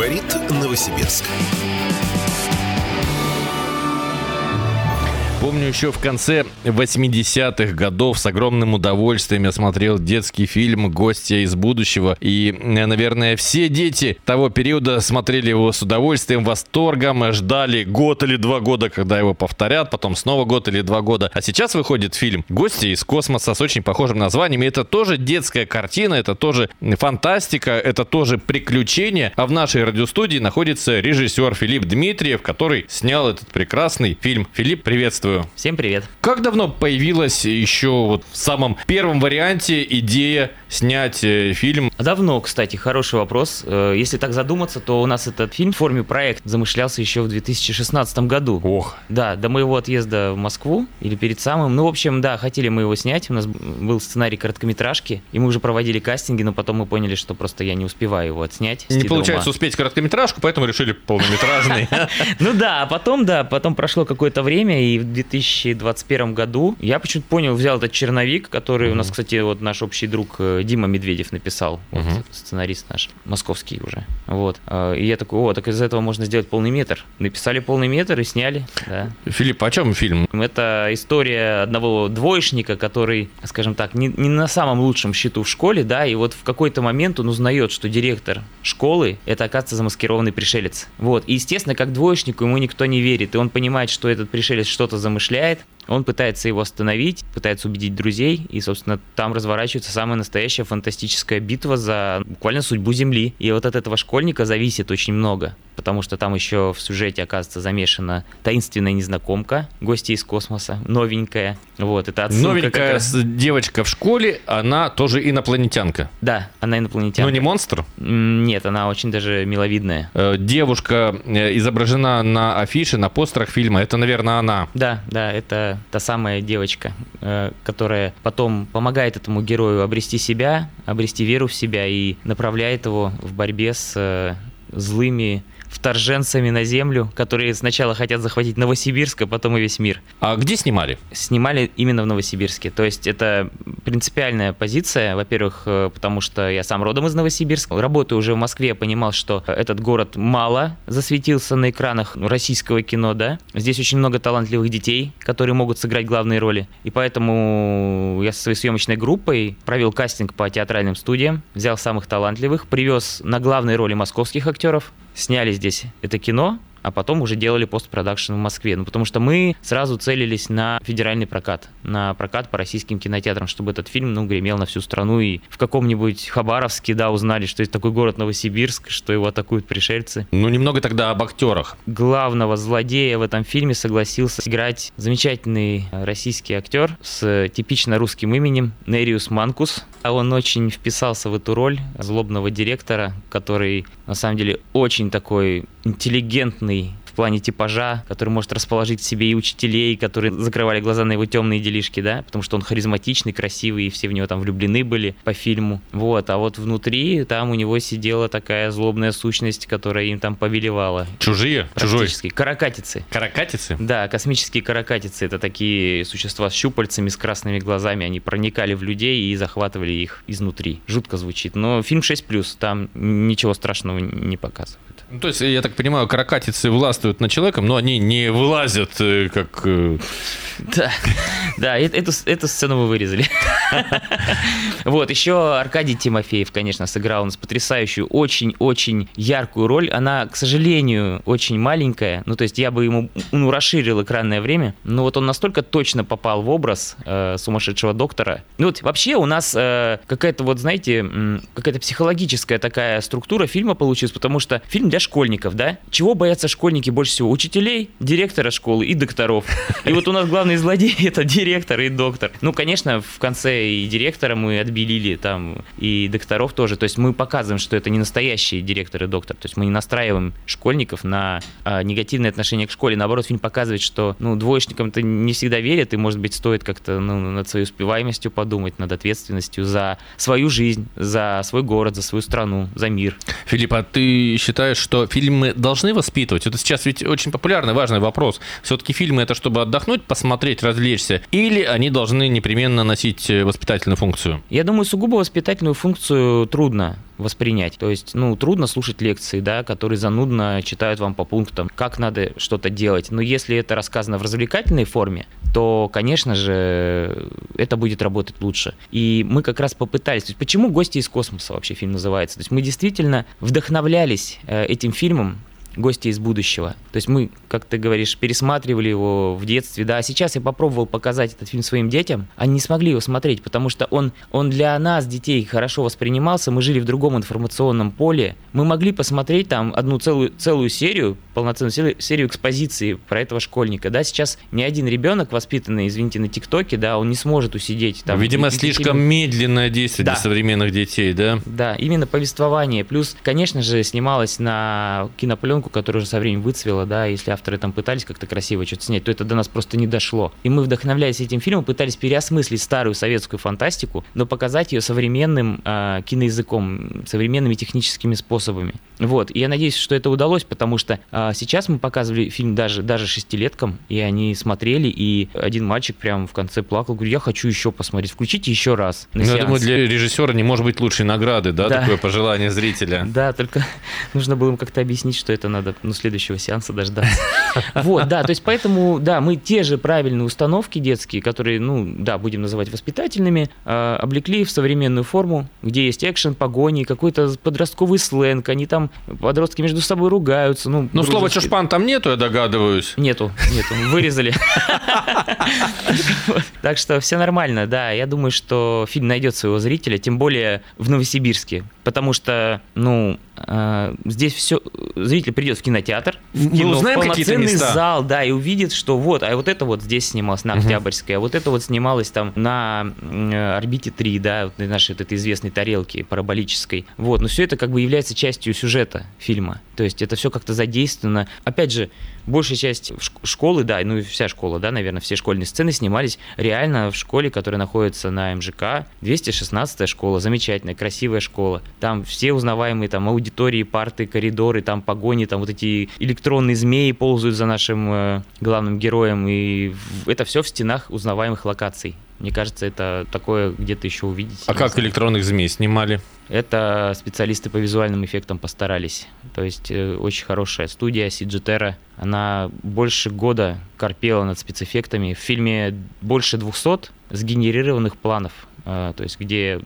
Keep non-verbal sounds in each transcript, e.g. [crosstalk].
Говорит Новосибирск. Помню, еще в конце 80-х годов с огромным удовольствием я смотрел детский фильм «Гостья из будущего». И, наверное, все дети того периода смотрели его с удовольствием, восторгом, ждали год или два года, когда его повторят, потом снова год или два года. А сейчас выходит фильм «Гости из космоса» с очень похожим названием. И это тоже детская картина, это тоже фантастика, это тоже приключение. А в нашей радиостудии находится режиссер Филипп Дмитриев, который снял этот прекрасный фильм. Филипп, приветствую. Всем привет. Как давно появилась еще вот в самом первом варианте идея снять э, фильм? Давно, кстати, хороший вопрос. Э, Если так задуматься, то у нас этот фильм в форме проект замышлялся еще в 2016 году. Ох. Да, до моего отъезда в Москву или перед самым. Ну, в общем, да, хотели мы его снять. У нас был сценарий короткометражки, и мы уже проводили кастинги, но потом мы поняли, что просто я не успеваю его отснять. Не получается дома. успеть короткометражку, поэтому решили полнометражный. [laughs] Ну да, а потом, да, потом прошло какое-то время, и в 2021 году я почему-то понял, взял этот черновик, который у нас, кстати, вот наш общий друг э, Дима Медведев написал, вот, Мгм. сценарист наш, московский уже, вот. Э, И я такой, о, так из этого можно сделать полный метр. Написали полный метр и сняли, да. Филипп, о чем фильм? Это история одного двоечника, который, скажем так, не, не на самом лучшем счету в школе, да, и вот в какой-то момент он узнает, что директор школы – это, оказывается, замаскированный пришелец. Вот, и, естественно, как двоечнику ему никто не верит, и он понимает, что этот пришелец что-то замышляет, он пытается его остановить, пытается убедить друзей, и, собственно, там разворачивается самая настоящая фантастическая битва за буквально судьбу Земли. И вот от этого школьника зависит очень много, потому что там еще в сюжете, оказывается, замешана таинственная незнакомка, гостья из космоса, новенькая. Вот, это Новенькая раз- девочка в школе, она тоже инопланетянка. Да, она инопланетянка. Но не монстр. Нет, она очень даже миловидная. Э, Девушка э, изображена на афише, на постерах фильма. Это, наверное, она. Да, да, это та самая девочка, э, которая потом помогает этому герою обрести себя, обрести веру в себя и направляет его в борьбе с э, злыми вторженцами на землю, которые сначала хотят захватить Новосибирск, а потом и весь мир. А где снимали? Снимали именно в Новосибирске. То есть это принципиальная позиция, во-первых, э, потому что я сам родом из Новосибирска. Работаю уже в Москве, я понимал, что этот город мало засветился на экранах российского кино, да. Здесь очень много талантливых детей, которые могут сыграть главные роли. И поэтому я со своей съемочной группой провел кастинг по театральным студиям, взял самых талантливых, привез на главные роли московских актеров, сняли здесь это кино, а потом уже делали постпродакшн в Москве. Ну, потому что мы сразу целились на федеральный прокат, на прокат по российским кинотеатрам, чтобы этот фильм, ну, гремел на всю страну, и в каком-нибудь Хабаровске, да, узнали, что есть такой город Новосибирск, что его атакуют пришельцы. Ну, немного тогда об актерах. Главного злодея в этом фильме согласился сыграть замечательный э, российский актер с типично русским именем Нериус Манкус. А он очень вписался в эту роль злобного директора, который на самом деле очень такой интеллигентный в плане типажа, который может расположить в себе и учителей, которые закрывали глаза на его темные делишки, да, потому что он харизматичный, красивый, и все в него там влюблены были по фильму. Вот, а вот внутри там у него сидела такая злобная сущность, которая им там повелевала. Чужие? Чужой? Каракатицы. Каракатицы? Да, космические каракатицы это такие существа с щупальцами, с красными глазами. Они проникали в людей и захватывали их изнутри. Жутко звучит. Но фильм 6 там ничего страшного не показывают. Ну, то есть, я так понимаю, каракатицы властвуют над человеком, но они не вылазят, э, как... [laughs] Да, да, эту, эту сцену вы вырезали. [laughs] Вот, еще Аркадий Тимофеев, конечно, сыграл у нас потрясающую, очень-очень яркую роль. Она, к сожалению, очень маленькая. Ну, то есть я бы ему ну, расширил экранное время. Но вот он настолько точно попал в образ э, сумасшедшего доктора. Ну, вот вообще у нас э, какая-то вот, знаете, какая-то психологическая такая структура фильма получилась, потому что фильм для школьников, да? Чего боятся школьники больше всего? Учителей, директора школы и докторов. И вот у нас главный злодей это директор и доктор. Ну, конечно, в конце и директора мы отбелили там, и докторов тоже. То есть мы показываем, что это не настоящий директор и доктор. То есть мы не настраиваем школьников на а, негативное отношение к школе. Наоборот, фильм показывает, что ну, двоечникам-то не всегда верят, и, может быть, стоит как-то ну, над своей успеваемостью подумать, над ответственностью за свою жизнь, за свой город, за свою страну, за мир. Филипп, а ты считаешь, что фильмы должны воспитывать? Это сейчас ведь очень популярный, важный вопрос. Все-таки фильмы это чтобы отдохнуть, посмотреть, развлечься? Или они должны непременно носить э, воспитательную функцию? Я думаю, сугубо воспитательную функцию трудно воспринять. То есть, ну, трудно слушать лекции, да, которые занудно читают вам по пунктам, как надо что-то делать. Но если это рассказано в развлекательной форме, то, конечно же, это будет работать лучше. И мы как раз попытались. То есть, почему «Гости из космоса» вообще фильм называется? То есть мы действительно вдохновлялись э, этим фильмом, гости из будущего. То есть мы, как ты говоришь, пересматривали его в детстве, да, а сейчас я попробовал показать этот фильм своим детям, они не смогли его смотреть, потому что он, он для нас, детей, хорошо воспринимался, мы жили в другом информационном поле, мы могли посмотреть там одну целую, целую серию, полноценную серию, серию экспозиции про этого школьника, да, сейчас ни один ребенок, воспитанный, извините, на ТикТоке, да, он не сможет усидеть там. Видимо, и, слишком фильм... медленное действие да. для современных детей, да? Да, именно повествование, плюс, конечно же, снималось на кинопленку пленку, которая уже со временем выцвела, да, если авторы там пытались как-то красиво что-то снять, то это до нас просто не дошло. И мы, вдохновляясь этим фильмом, пытались переосмыслить старую советскую фантастику, но показать ее современным э, киноязыком, современными техническими способами. Вот, и я надеюсь, что это удалось, потому что э, сейчас мы показывали фильм даже, даже шестилеткам, и они смотрели, и один мальчик прям в конце плакал, говорю, я хочу еще посмотреть, включите еще раз. Ну, я думаю, для режиссера не может быть лучшей награды, да, да. такое пожелание зрителя. [laughs] Да, только [laughs] нужно было им как-то объяснить, что это надо ну, следующего сеанса дождаться. [laughs] [laughs] Вот, да, то есть поэтому, да, мы те же правильные установки детские, которые, ну, да, будем называть воспитательными, э, облекли в современную форму, где есть экшен, погони, какой-то подростковый сленг, они там, подростки между собой ругаются. Ну, ну слова чушпан там нету, я догадываюсь. Нету, нету, вырезали. [laughs] Так что все нормально, да, я думаю, что фильм найдет своего зрителя, тем более в Новосибирске, потому что, ну, э, здесь все, зритель придет в кинотеатр, Мы узнаем в полноценный места. зал, да, и увидит, что вот, а вот это вот здесь снималось на Октябрьской, а вот это вот снималось там на э, орбите 3, да, вот нашей вот этой известной тарелки параболической. Вот, но все это как бы является частью сюжета фильма. То есть это все как-то задействовано. Опять же, большая часть школы, да, ну и вся школа, да, наверное, все школьные сцены снимались реально в школе, которая находится на МЖК. 216 школа, замечательная, красивая школа. Там все узнаваемые там аудитории, парты, коридоры, там погони, там вот эти электронные змеи ползают за нашим э, главным героем, и это все в стенах узнаваемых локаций. Мне кажется, это такое где-то еще увидеть. А как электронных змей снимали? Это специалисты по визуальным эффектам постарались. То есть э, очень хорошая студия CGTerra. Она больше года корпела над спецэффектами. В фильме больше 200 сгенерированных планов то есть где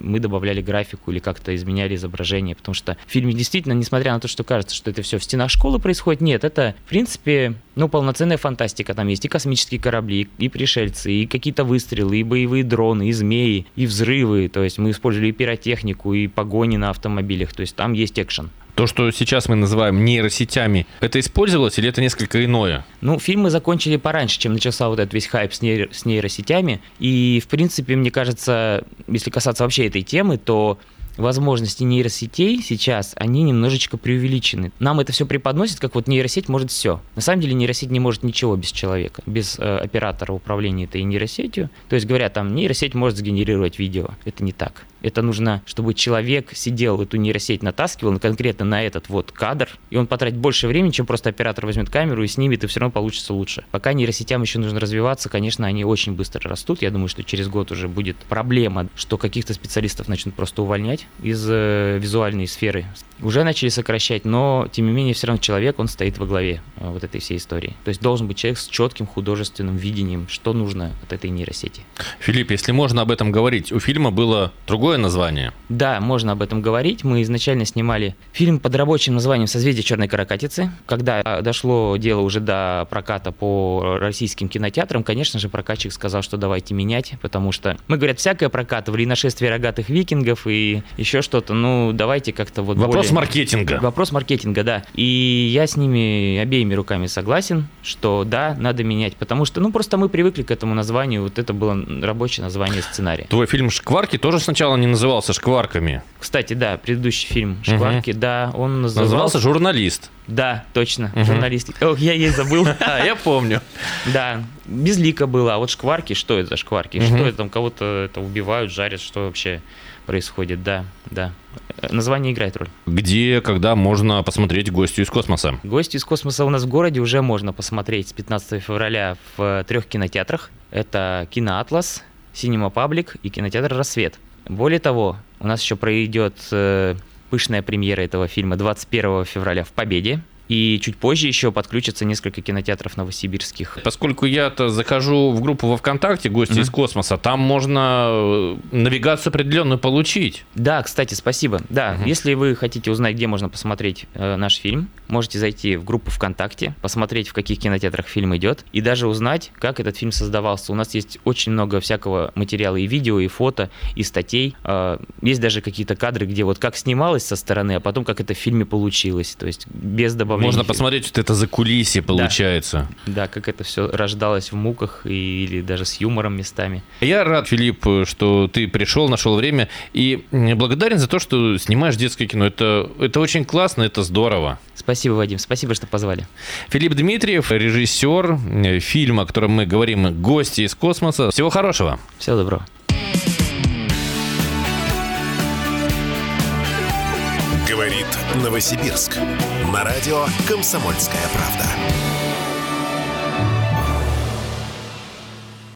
мы добавляли графику или как-то изменяли изображение, потому что в фильме действительно, несмотря на то, что кажется, что это все в стенах школы происходит, нет, это, в принципе, ну, полноценная фантастика, там есть и космические корабли, и пришельцы, и какие-то выстрелы, и боевые дроны, и змеи, и взрывы, то есть мы использовали и пиротехнику, и погони на автомобилях, то есть там есть экшен. То, что сейчас мы называем нейросетями, это использовалось или это несколько иное? Ну, фильмы закончили пораньше, чем начался вот этот весь хайп с, нейро- с нейросетями. И, в принципе, мне кажется, если касаться вообще этой темы, то возможности нейросетей сейчас, они немножечко преувеличены. Нам это все преподносит, как вот нейросеть может все. На самом деле нейросеть не может ничего без человека, без э, оператора управления этой нейросетью. То есть говорят, там нейросеть может сгенерировать видео. Это не так. Это нужно, чтобы человек сидел, эту нейросеть натаскивал конкретно на этот вот кадр, и он потратит больше времени, чем просто оператор возьмет камеру и снимет, и все равно получится лучше. Пока нейросетям еще нужно развиваться, конечно, они очень быстро растут. Я думаю, что через год уже будет проблема, что каких-то специалистов начнут просто увольнять из э, визуальной сферы. Уже начали сокращать, но тем не менее все равно человек, он стоит во главе э, вот этой всей истории. То есть должен быть человек с четким художественным видением, что нужно от этой нейросети. Филипп, если можно об этом говорить, у фильма было другое название. Да, можно об этом говорить. Мы изначально снимали фильм под рабочим названием «Созвездие черной каракатицы». Когда а, дошло дело уже до проката по российским кинотеатрам, конечно же, прокатчик сказал, что давайте менять, потому что мы, говорят, всякое прокатывали, и нашествие рогатых викингов, и еще что-то. Ну, давайте как-то вот Вопрос более... маркетинга. Вопрос маркетинга, да. И я с ними обеими руками согласен, что да, надо менять, потому что, ну, просто мы привыкли к этому названию, вот это было рабочее название сценария. Твой фильм «Шкварки» тоже сначала не назывался «Шкварками». Кстати, да, предыдущий фильм «Шкварки», угу. да, он назывался... Назывался «Журналист». Да, точно, угу. журналист. Ох, я ей забыл. [laughs] А, я помню. Да, безлика было. А вот шкварки, что это за шкварки? Что это там кого-то это убивают, жарят, что вообще происходит? Да, да. Название играет роль. Где, когда можно посмотреть «Гостю из космоса»? «Гостю из космоса» у нас в городе уже можно посмотреть с 15 февраля в трех кинотеатрах. Это «Киноатлас», Cinema Public и кинотеатр «Рассвет». Более того, у нас еще пройдет э, пышная премьера этого фильма 21 февраля в Победе. И чуть позже еще подключатся несколько кинотеатров новосибирских. Поскольку я-то захожу в группу во ВКонтакте «Гости mm-hmm. из космоса», там можно э, навигацию определенную получить. Да, кстати, спасибо. Да, mm-hmm. если вы хотите узнать, где можно посмотреть э, наш фильм, можете зайти в группу ВКонтакте, посмотреть, в каких кинотеатрах фильм идет, и даже узнать, как этот фильм создавался. У нас есть очень много всякого материала и видео, и фото, и статей. Э, есть даже какие-то кадры, где вот как снималось со стороны, а потом как это в фильме получилось. То есть без добавления можно посмотреть, что это за кулиси получается. Да, да как это все рождалось в муках или даже с юмором местами. Я рад, Филипп, что ты пришел, нашел время и благодарен за то, что снимаешь детское кино. Это, это очень классно, это здорово. Спасибо, Вадим, спасибо, что позвали. Филипп Дмитриев, режиссер фильма, о котором мы говорим «Гости из космоса». Всего хорошего. Всего доброго. Говорит Новосибирск. На радио «Комсомольская правда».